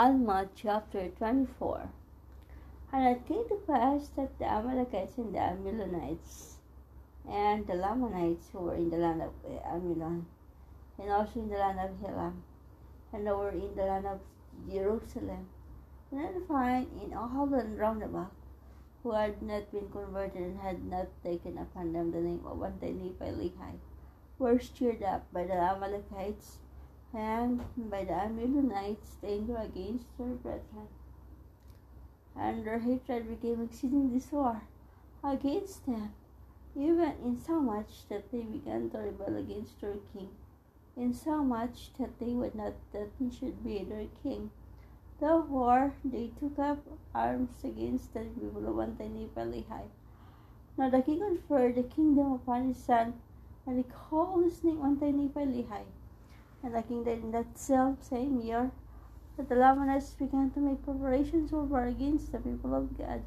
Alma chapter 24 And it came to pass that the Amalekites and the Amulonites and the Lamanites who were in the land of Amulon and also in the land of Helam and who were in the land of Jerusalem. And then find in all the roundabout who had not been converted and had not taken upon them the name of Anti-Nephi-Lehi were stirred up by the Amalekites and by the Amulonites they anger against their brethren. And their hatred became exceedingly sore against them, even insomuch that they began to rebel against their king, insomuch that they would not that he should be their king. Therefore they took up arms against the people of Anti-Nephi-Lehi. Now the king conferred the kingdom upon his son, and he called his name Anti-Nephi-Lehi. And king died in that same year that the Lamanites began to make preparations for war against the people of God.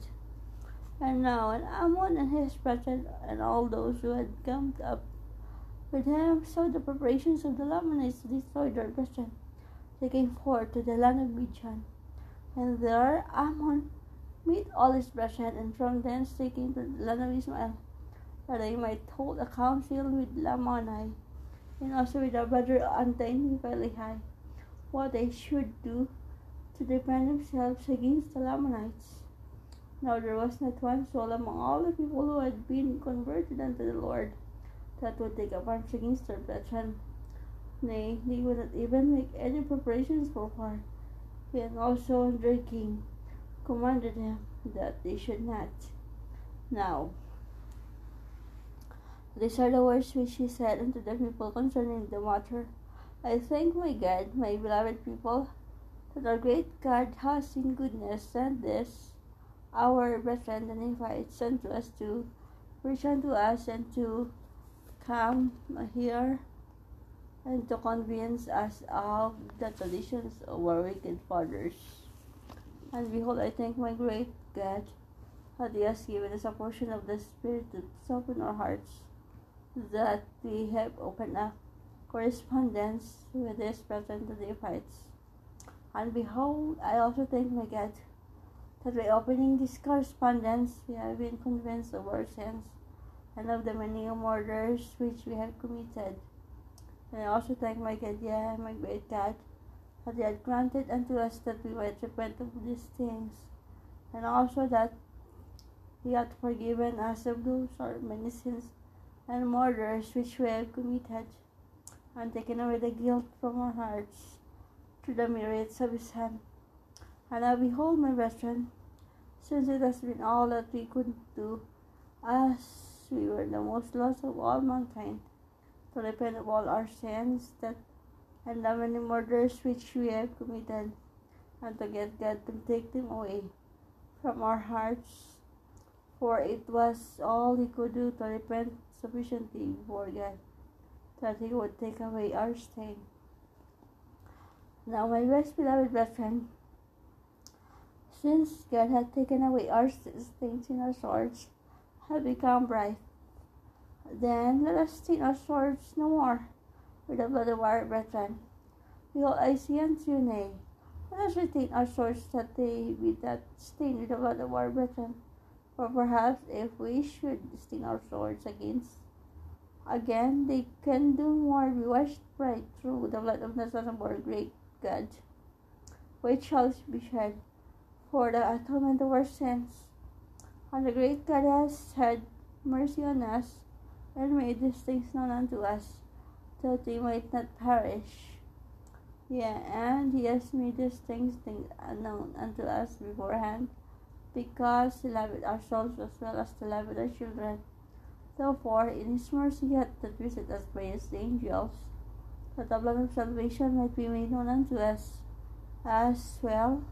And now, and Ammon and his brethren and all those who had come up with him saw the preparations of the Lamanites to destroy their brethren. They came forth to the land of Midian, and there Ammon met all his brethren, and from thence they came to the land of Israel, that they might hold a council with Lamoni and also with our brother Anti-Nephi-Lehi, what they should do to defend themselves against the Lamanites. Now there was not one soul among all the people who had been converted unto the Lord that would take up arms against their brethren. Nay, they would not even make any preparations for war. And also their king commanded them that they should not. Now, these are the words which he said unto the people concerning the matter. I thank my God, my beloved people, that our great God has in goodness sent this, our brethren the Nephites, to us to preach unto us and to come here and to convince us of the traditions of our wicked fathers. And behold, I thank my great God that He has given us a portion of the Spirit to soften our hearts that we have opened up correspondence with this present the Nephites. And behold, I also thank my God that by opening this correspondence we have been convinced of our sins and of the many murders which we have committed. And I also thank my God, yeah, my great God, that He had granted unto us that we might repent of these things, and also that He had forgiven us of those our many sins and murders which we have committed, and taken away the guilt from our hearts through the merits of his Son. And now behold, my brethren, since it has been all that we could do, as we were the most lost of all mankind, to repent of all our sins that and the many murders which we have committed, and to get God to take them away from our hearts, for it was all he could do to repent sufficiently before God, that He would take away our stain. Now, my best beloved brethren, since God had taken away our stains in our swords, have become bright, then let us stain our swords no more with the blood of our brethren. Behold, I say unto you, nay, let us retain our swords that they be that stained with the blood of our brethren. For perhaps if we should sting our swords against again, they can do more We washed bright through the blood of the Son of our great God, which shall be shed for the atonement of our sins. And the great God has had mercy on us, and made these things known unto us, that we might not perish. Yeah, and he has made these things known unto us beforehand, because he loved our souls as well as to love our children. Therefore, in his mercy he hath visit us by his angels, that the blood of salvation might be made known unto us, as well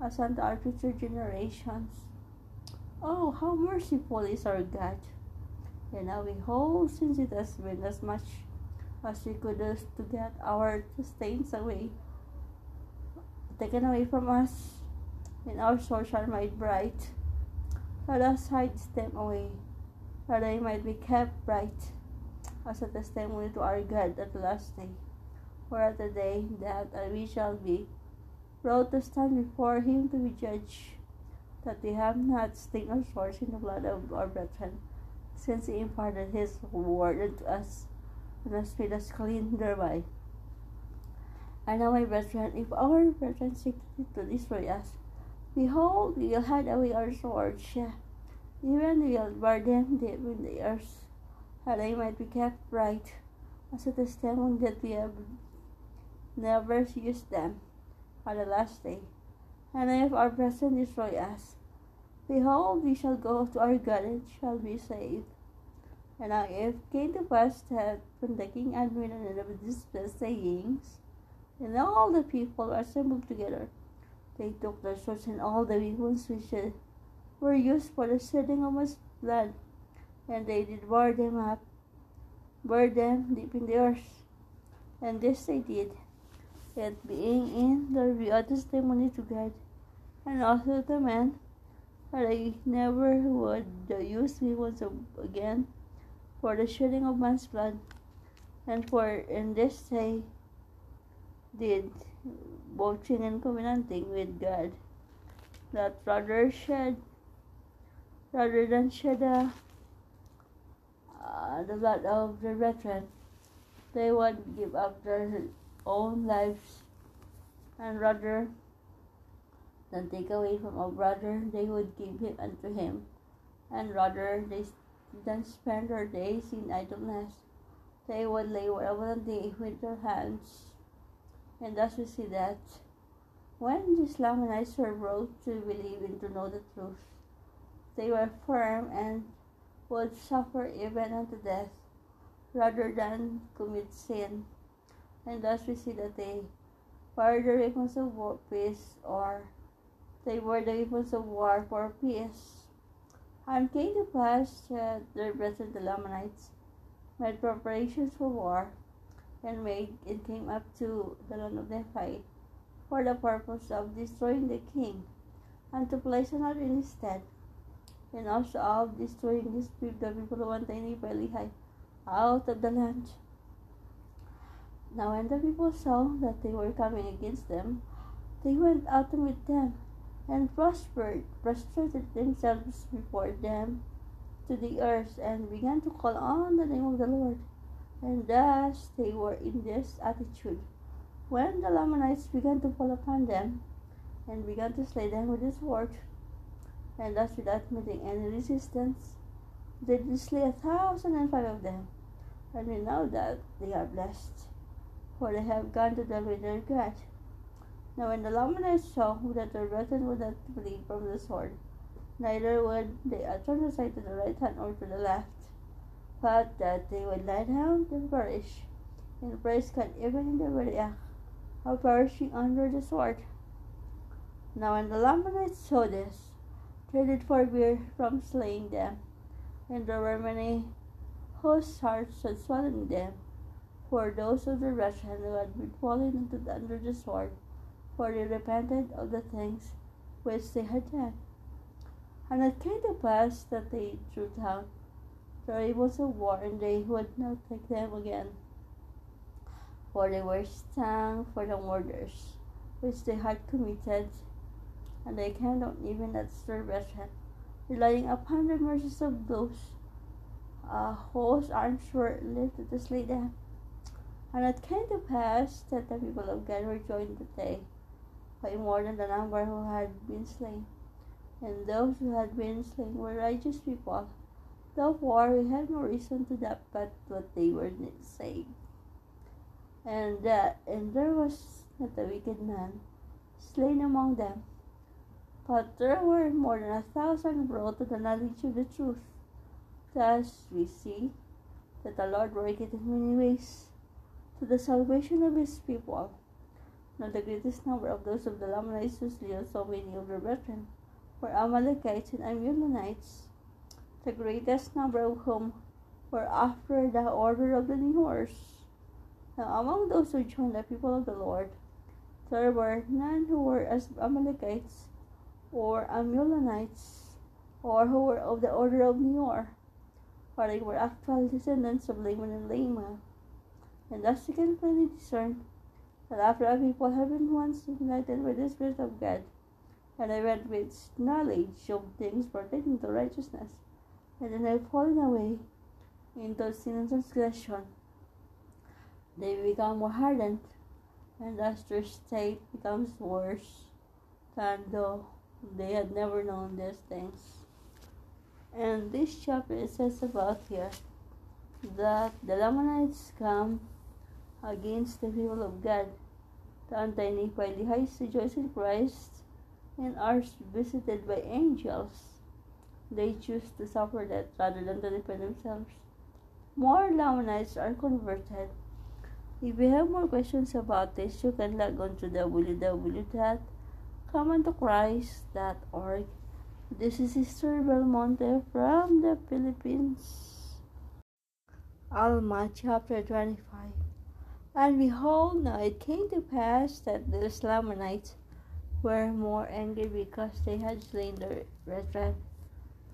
as unto our future generations. Oh, how merciful is our God! And now we behold, since it has been as much as we could do to get our stains away, taken away from us, and our souls are made bright, let us hide them away that they might be kept bright as a testimony to our God at the last day, or at the day that we shall be brought to stand before him to be judged, that they have not stained our swords in the blood of our brethren, since he imparted his word unto us, and has made us clean thereby. And now, my brethren, if our brethren seek to destroy us, behold, we will hide away our swords, even we will burn them deep in the earth, that they might be kept bright, as a testimony that we have never used them on the last day. And if our brethren destroy us, behold, we shall go to our God and shall be saved. And now if came to pass that when the king had written of these sayings, and all the people were assembled together, they took their swords and all the weapons which were used for the shedding of much blood, and they did burn them up, burn them deep in the earth. And this they did, it being in their real testimony to God, and also to man, that they never would use me once again for the shedding of man's blood, and for in this they did watching and covenanting with God, that rather shed, rather than shed uh, uh, the blood of the brethren, they would give up their own lives, and rather than take away from a brother, they would give him unto him, and rather they than spend their days in idleness. They would labor abundantly with their hands. And thus we see that when the Lamanites were brought to believe and to know the truth, they were firm and would suffer even unto death rather than commit sin. And thus we see that they were the weapons of war, peace, or they were the weapons of war for peace. And came to pass that their brethren the Lamanites made preparations for war, and made and came up to the land of Nephi for the purpose of destroying the king, and to place another in his stead, and also of destroying this people, the people of Antini out of the land. Now when the people saw that they were coming against them, they went out to meet them and prospered, prostrated themselves before them to the earth, and began to call on the name of the Lord. And thus they were in this attitude. When the Lamanites began to fall upon them, and began to slay them with the sword, and thus without meeting any resistance, they did slay a thousand and five of them. And we know that they are blessed, for they have gone to them with their God. Now when the Lamanites saw that their brethren would not flee from the sword, neither would they turn aside to the right hand or to the left, but that they would lie down and perish, and praise God even in the very act of under the sword. Now when the Lamanites saw this, they did forbear from slaying them, and there were many whose hearts had swollen them, for those of the brethren who had been fallen into the, under the sword for they repented of the things which they had done. And it came to pass that they drew down the ravens of war, and they would not take them again, for they were stung for the murders which they had committed, and they came down even at brethren, relying upon the mercies of those uh, whose arms were lifted to slay them. And it came to pass that the people of God joined that day by more than the number who had been slain. And those who had been slain were righteous people. Therefore, we have no reason to doubt but what they were saying. And that, and there was not a wicked man slain among them, but there were more than a thousand brought to the knowledge of the truth. Thus we see that the Lord worketh in many ways to the salvation of his people. Now the greatest number of those of the Lamanites who slew so many of their brethren were Amalekites and Ammonites, the greatest number of whom were after the order of the Nehors. Now among those who joined the people of the Lord, there were none who were as Amalekites or Amulonites, or who were of the order of Nehor, for they were actual descendants of Laman and Lama. And thus you can plainly discern that after our people have been once united by the Spirit of God, and I went with knowledge of things pertaining to righteousness, and then I've fallen away into sin and transgression. They become more hardened, and thus their state becomes worse than though they had never known these things. And this chapter says about here that the Lamanites come against the people of God. The anti-Nephi rejoice in Christ and are visited by angels. They choose to suffer death rather than to defend themselves. More Lamanites are converted. If you have more questions about this, you can log on to www.comeuntochrist.org. This is Sister Belmonte from the Philippines. Alma chapter 25 And behold, now it came to pass that the Lamanites were more angry because they had slain their brethren.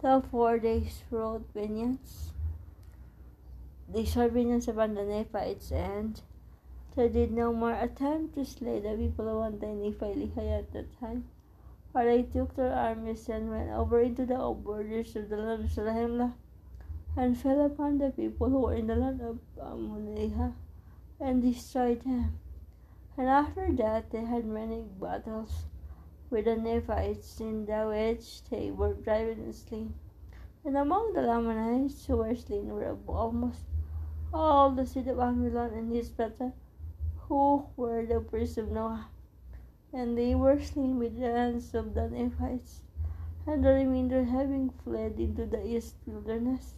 Therefore they wrote vengeance. They sought vengeance upon the Nephites, and they did no more attempt to slay the people of Anti-Nephi at that time. For they took their armies and went over into the borders of the land of Zarahemla, and fell upon the people who were in the land of Ammonihah, and destroyed them. And after that they had many battles with the Nephites in the which they were driven and slain. And among the Lamanites who were slain were almost all the city of Amulon and his brethren, who were the priests of Noah. And they were slain with the hands of the Nephites, and the remainder having fled into the east wilderness,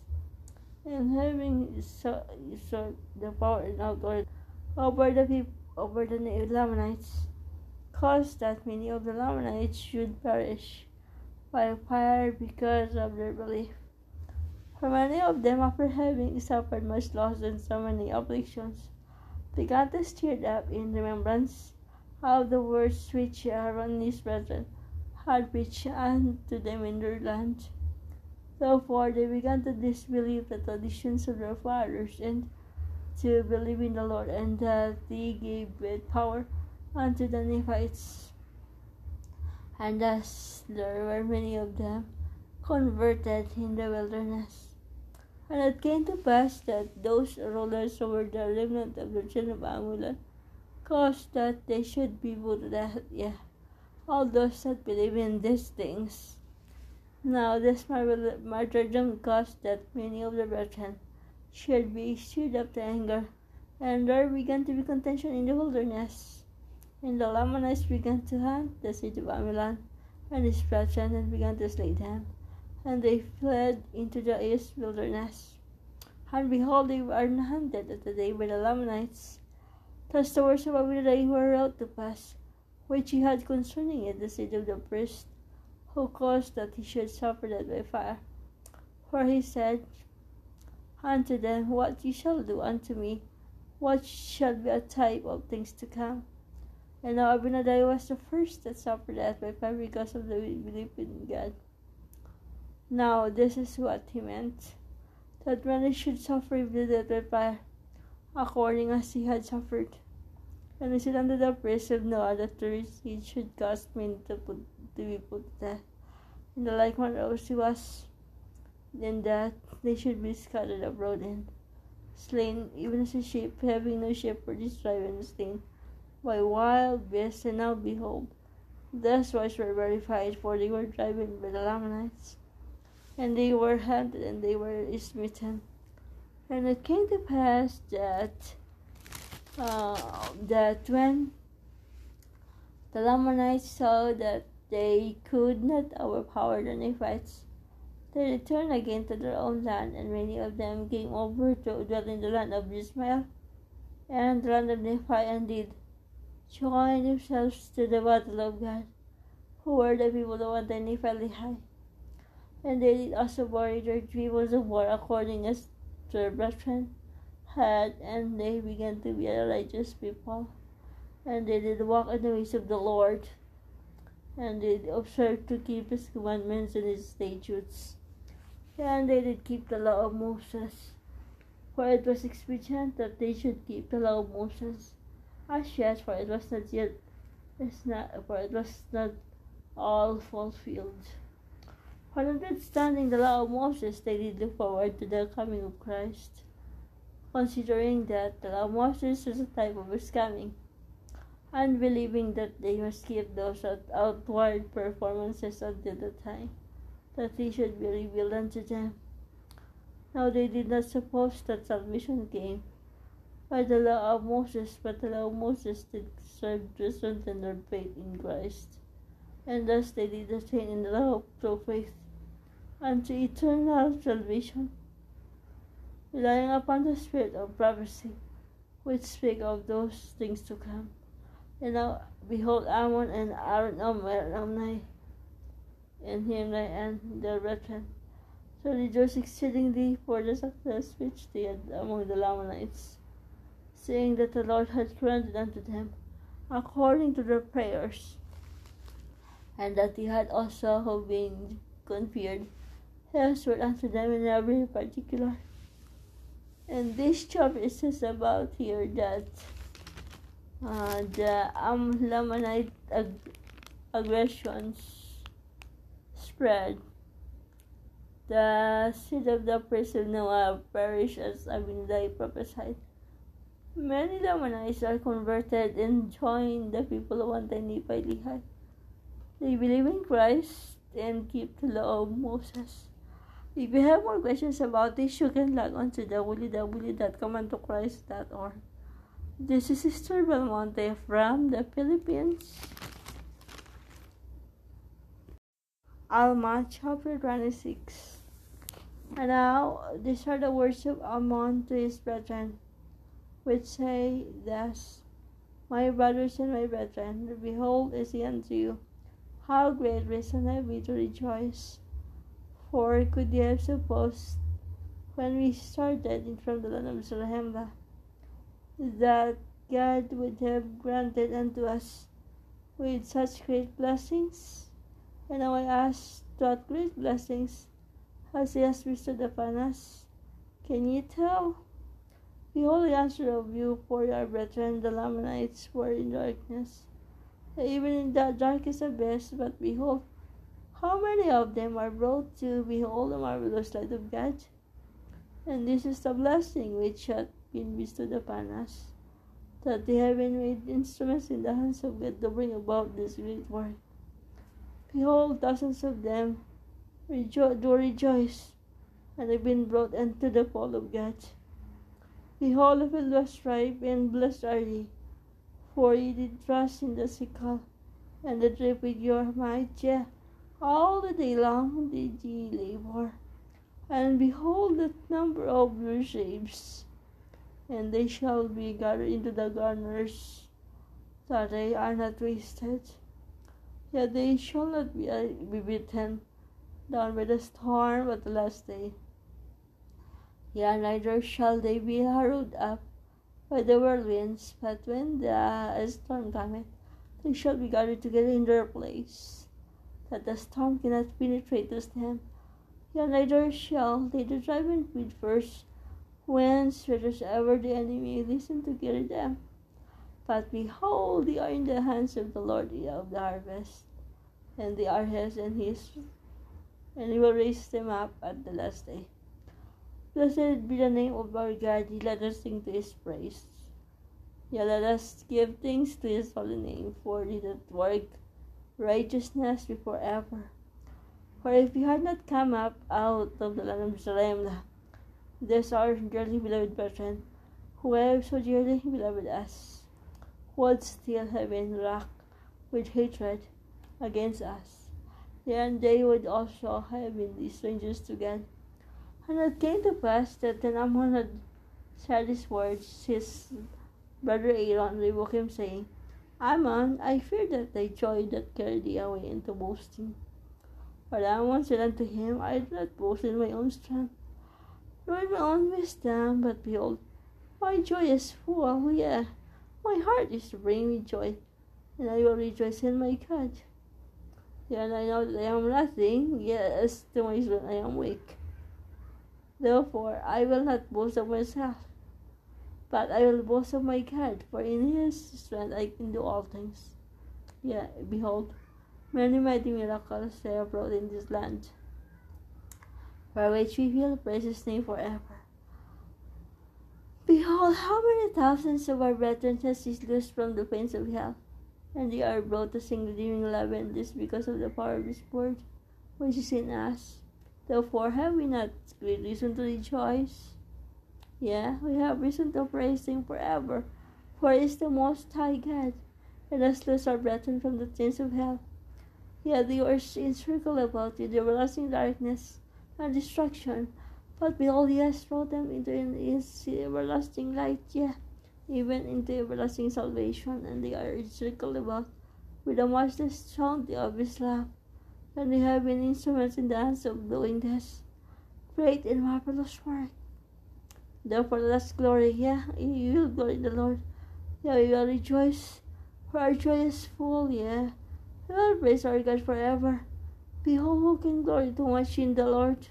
and having usurped the power and authority over the people over the Lamanites caused that many of the Lamanites should perish by fire because of their belief. For many of them, after having suffered much loss and so many afflictions, began to stir up in remembrance of the words which Aaron his brethren had preached unto them in their land. Therefore they began to disbelieve the traditions of their fathers and to believe in the Lord, and that He gave it power unto the Nephites. And thus there were many of them converted in the wilderness. And it came to pass that those rulers who were the remnant of the children of Amulon caused that they should be put to. Yeah, all those that believe in these things. Now this martyrdom caused that many of the brethren should be stirred up to anger, and there began to be contention in the wilderness. And the Lamanites began to hunt the city of Amulon, and his brethren and began to slay them. And they fled into the east wilderness. And behold, they were hunted at the day by the Lamanites. Thus the words of Abirai were wrote to pass, which he had concerning it the city of the priest, who caused that he should suffer that by fire. For he said unto them, What ye shall do unto me, what shall be a type of things to come. And now Abinadi was the first that suffered death by fire because of the belief in God. Now this is what he meant, that he should suffer the death by fire, according as he had suffered. And he said unto the priest of Noah that the he should cause men to, put, to be put to death. In the like manner also was, then that they should be scattered abroad and slain, even as a sheep having no shepherd is driven and slain by wild beasts, and now behold, thus was were verified, for they were driven by the Lamanites, and they were hunted, and they were smitten. And it came to pass that uh, that when the Lamanites saw that they could not overpower the Nephites, they returned again to their own land, and many of them came over to dwell in the land of Ishmael and the land of Nephi, and did joined themselves to the battle of God, who were the people of Anti-Nephi And they did also bury their weapons of war according as their brethren had, and they began to be a righteous people. And they did walk in the ways of the Lord, and they observed to keep his commandments and his statutes. And they did keep the law of Moses, for it was expedient that they should keep the law of Moses as yet, for it was not yet, it's not, for it was not all fulfilled. For notwithstanding the law of Moses, they did look forward to the coming of Christ, considering that the law of Moses was a type of his coming, and believing that they must keep those outward performances until the time that he should be revealed unto them. Now they did not suppose that salvation came by the law of Moses, but the law of Moses did serve to strengthen their faith in Christ. And thus they did attain in the law through faith unto eternal salvation, relying upon the spirit of prophecy, which speak of those things to come. And now behold Ammon and Aaron Omni and him and their brethren. So rejoice exceedingly for the success which they had among the Lamanites saying that the Lord had granted unto them according to their prayers, and that he had also been conferred henceforth unto them in every particular. And this chapter says about here that uh, the Amlamanite ag- aggressions spread. The seed of the person of Noah perished as Abinadi prophesied. Many Lamanites are converted and join the people of Antioch Lehi. They believe in Christ and keep the law of Moses. If you have more questions about this, you can log on to www.comeuntochrist.org. This is Sister Belmonte from the Philippines. Alma chapter 26. And now, these are the words of Ammon to his brethren which say thus, My brothers and my brethren, behold, I say unto you, how great reason have we to rejoice. For could you have supposed, when we started in from the land of Zarahemla, that God would have granted unto us with such great blessings? And now I ask, what great blessings has He bestowed upon us? Can you tell? The answer of you, for your brethren, the Lamanites, were in darkness, even in the darkest abyss, but behold, how many of them are brought to behold the marvelous light of God? And this is the blessing which hath been bestowed upon us, that they have been made instruments in the hands of God to bring about this great work. Behold, thousands of them rejo- do rejoice, and have been brought unto the fall of God. Behold, the field was ripe, and blessed are ye, for ye did trust in the sickle, and the drip with your might, yea, all the day long did ye labor. And behold the number of your sheaves, and they shall be gathered into the garners, that they are not wasted. Yet they shall not be, be beaten down by the storm at the last day. Yea, neither shall they be harrowed up by the whirlwinds, but when the storm cometh, they shall be gathered together in their place, that the storm cannot penetrate to them. Yea, neither shall they be driven with first, whence whithersoever the enemy listen to carry them. But behold, they are in the hands of the Lord of the harvest, and they are his and his, and he will raise them up at the last day. Blessed be the name of our God. Let us sing to his praise. Yeah, let us give thanks to his holy name, for he doth work righteousness before ever. For if we had not come up out of the land of Jerusalem, this our dearly beloved brethren, who have so dearly beloved us, would still have been racked with hatred against us. Then they would also have been strangers to God and it came to pass that when Ammon had said these words, his brother Aaron rebuked him, saying, Ammon, I fear that thy joy that carried thee away into boasting. But Ammon said unto him, I do not boast in my own strength, nor in my own wisdom, but behold, my joy is full, yea, my heart is to bring me joy, and I will rejoice in my God. Yet I know that I am nothing, yet as to my strength I am weak. Therefore, I will not boast of myself, But I will boast of my God, for in his strength I can do all things. Yeah, behold, many mighty miracles have wrought in this land, for which we will praise his name forever. Behold, how many thousands of our brethren has he loosed from the pains of hell, and they are brought to sing redeeming love, and this because of the power of his word, which is in us. Therefore, have we not great reason to rejoice? Yeah, we have reason to praise him forever, for he is the most high God, and has loosed our brethren from the chains of hell. Yet the earth encircled about the everlasting darkness and destruction but behold, he has brought them into his everlasting light, yeah, even into everlasting salvation, and they are encircled about with the matchless strength of his love. And they have been instruments in the hands of doing this great and marvelous work. Therefore, let us glory, yeah, you will glory in the Lord. Yeah, we will rejoice, for our joy is full, yeah. We will praise our God forever. Behold, who can glory too much in the Lord?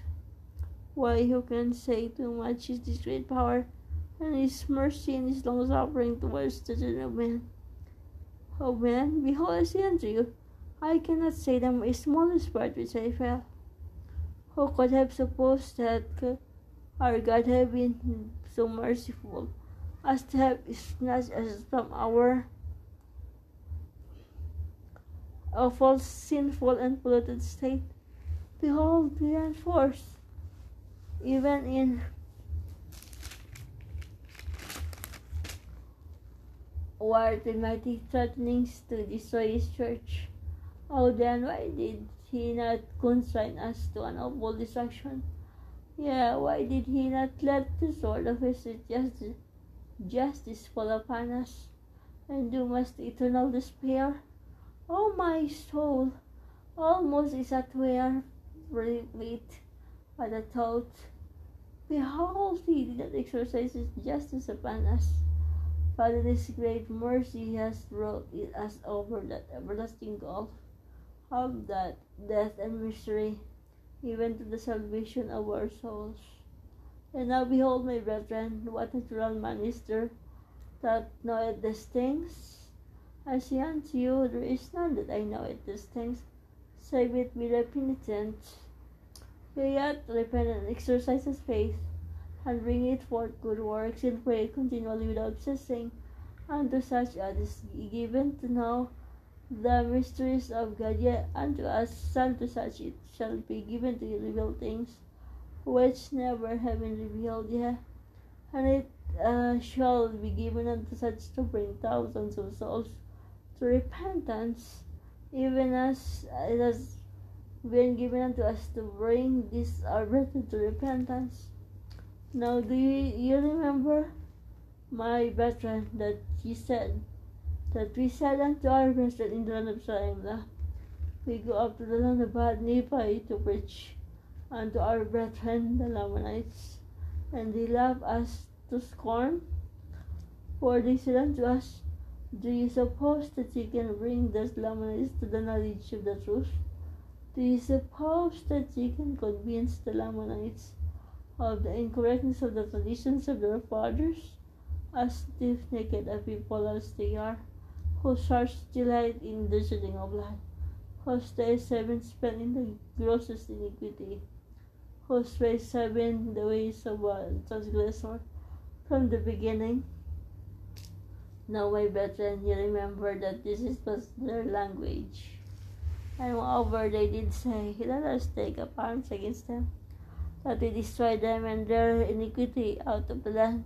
Why, who can say too much is this great power, and his mercy and his long suffering towards the children of men? Oh man, behold, I say unto you, I cannot say them my smallest part which I felt. Oh, Who could have supposed that our God had been so merciful as to have snatched us from our awful, sinful, and polluted state? Behold, we are even in war the mighty threatenings to destroy his church. Oh, then why did he not consign us to an awful destruction? Yeah, why did he not let the sword of his justice, justice fall upon us and doom us to eternal despair? Oh, my soul, almost is at wear, wait by the thought Behold, he that exercises justice upon us. But in his great mercy he has brought us over that everlasting gulf of that death and misery, even to the salvation of our souls. And now behold, my brethren, what natural man is there that knoweth these things? I say unto you, there is none that I know it these things, save it be the penitent yet repent and exercise his faith, and bring it forth good works, and pray continually without ceasing, unto such as is given to know the mysteries of God, yet unto us, unto such it shall be given to reveal things which never have been revealed yet, and it uh, shall be given unto such to bring thousands of souls to repentance, even as it has been given unto us to bring this our brethren to repentance. Now, do you, you remember, my brethren, that he said, that we said unto our brethren in the land of Saimla, we go up to the land of Bad Nephi to preach unto our brethren, the Lamanites, and they love us to scorn. For they said unto us, Do you suppose that you can bring the Lamanites to the knowledge of the truth? Do you suppose that you can convince the Lamanites of the incorrectness of the traditions of their fathers, as stiff-necked a people as they are, whose hearts delight in the shedding of blood, whose days have been spent in the grossest iniquity, whose ways have been the ways of a transgressor from the beginning? Now, my brethren, you remember that this is their language. And moreover, they did say, Let us take up arms against them, that we destroy them and their iniquity out of the land,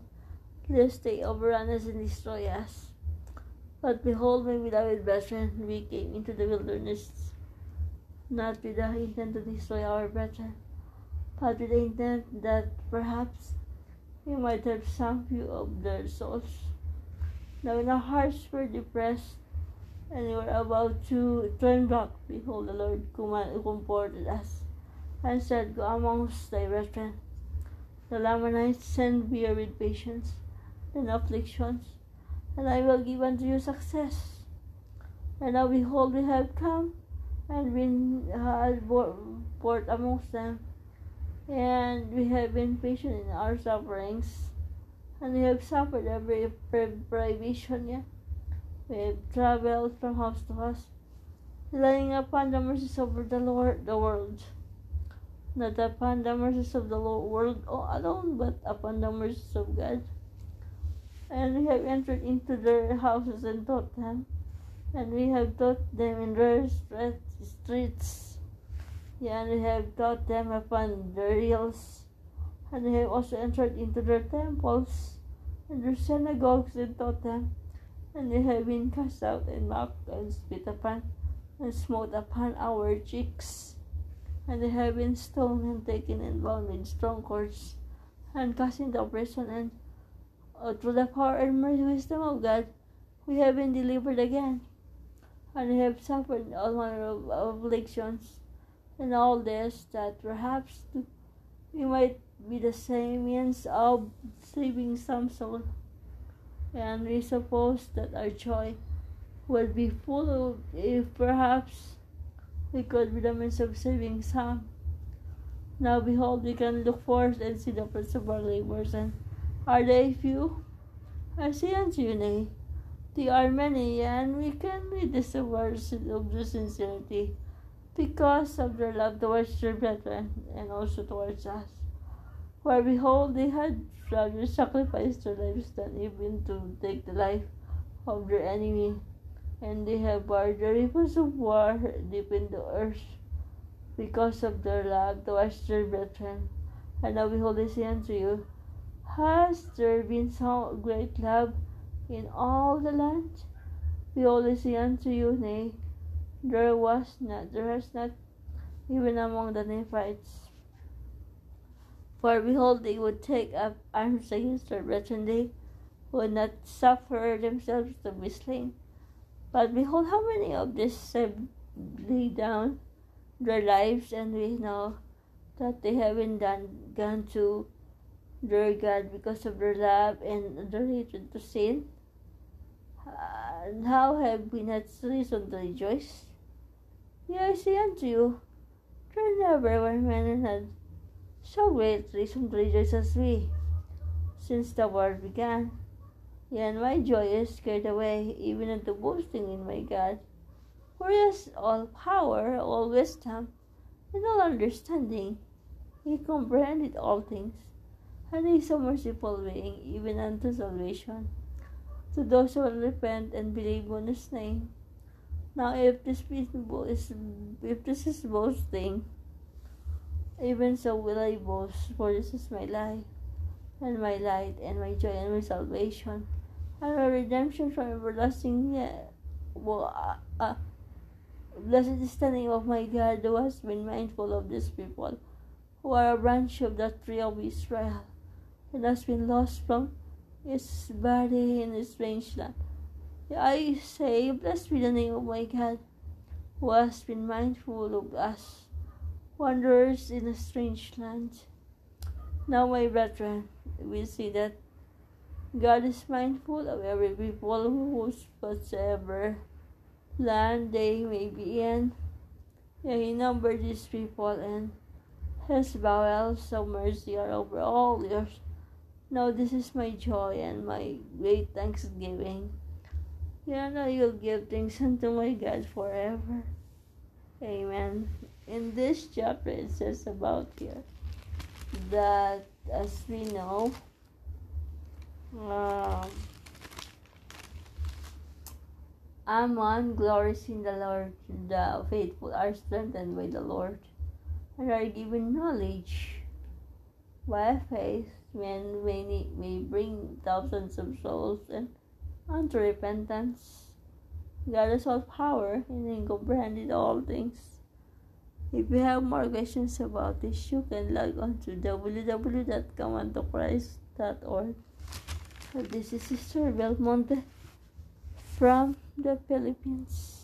lest they overrun us and destroy us. But behold, my beloved brethren, we came into the wilderness, not with the intent to destroy our brethren, but with the intent that perhaps we might have some few of their souls. Now, when our hearts were depressed, and we were about to turn back, behold, the Lord comforted us, and said, Go amongst thy brethren. The Lamanites send me with patience and afflictions, and I will give unto you success. And now behold, we have come and been uh, brought amongst them, and we have been patient in our sufferings. and we have suffered every privation, yeah. We have traveled from house to house, relying upon the mercies of the Lord, the world. Not upon the mercies of the Lord, world alone, but upon the mercies of God. And we have entered into their houses and taught them, and we have taught them in their streets. Yeah, and we have taught them upon their hills, and we have also entered into their temples and their synagogues and taught them and they have been cast out and mocked and spit upon and smote upon our cheeks. And they have been stoned and taken and bound with strong cords and cast into prison and through the power and mercy wisdom of God, we have been delivered again. And we have suffered all manner of, of afflictions and all this that perhaps we might be the same means of saving some soul and we suppose that our joy would be full if perhaps we could be the means of saving some. Now behold, we can look forth and see the fruits of our labors, and are they few? I unto you, they are many, and we can this words of the sincerity, because of their love towards their brethren, and also towards us. For behold, they had rather sacrifice their lives than even to take the life of their enemy. And they have barred the weapons of war deep in the earth because of their love towards their brethren. And now behold, I say unto you, Has there been so great love in all the land? Behold, I say unto you, Nay, there was not, there has not even among the Nephites for behold, they would take up arms against their brethren, they would not suffer themselves to be slain. But behold, how many of these have laid down their lives, and we know that they haven't done, gone to their God because of their love and their hatred to sin. Uh, and how have we not reason to rejoice? Yea, I say unto you, there never were men had so great reason to rejoice as we, since the world began. And my joy is carried away even unto boasting in my God. For has all power, all wisdom, and all understanding. He comprehended all things, and is a merciful being, even unto salvation, to those who will repent and believe on his name. Now, if this is if this is boasting, even so will I boast, for this is my life, and my light, and my joy, and my salvation, and my redemption from everlasting. Well, uh, uh, blessed is the name of my God, who has been mindful of these people, who are a branch of the tree of Israel, and has been lost from its body in a strange land. I say, blessed be the name of my God, who has been mindful of us wanderers in a strange land. Now, my brethren, we see that God is mindful of every people whose whatsoever land they may be in. He numbered these people, and his bowels of mercy are over all yours. Now, this is my joy and my great thanksgiving. Now you'll give thanks unto my God forever. Amen in this chapter it says about here that as we know um, Ammon glories in the Lord, the faithful are strengthened by the Lord and are given knowledge. By faith, men may, may bring thousands of souls and unto repentance. God is all power and he comprehended all things. If you have more questions about this, you can log on to www.comeuntochrist.org. This is Sister Belmonte from the Philippines.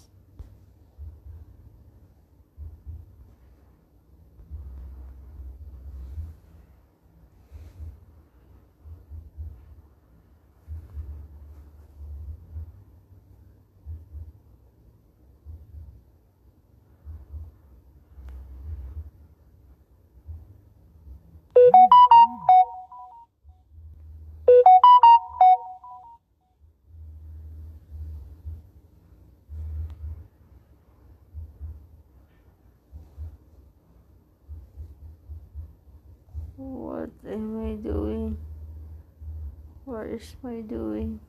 What is my doing?